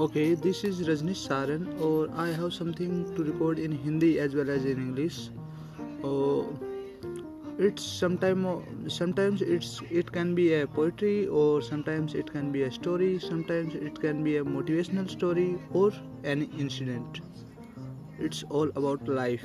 Okay, this is Rajnish Saran, or I have something to record in Hindi as well as in English. Uh, it's sometime sometimes it's it can be a poetry, or sometimes it can be a story, sometimes it can be a motivational story or an incident. It's all about life.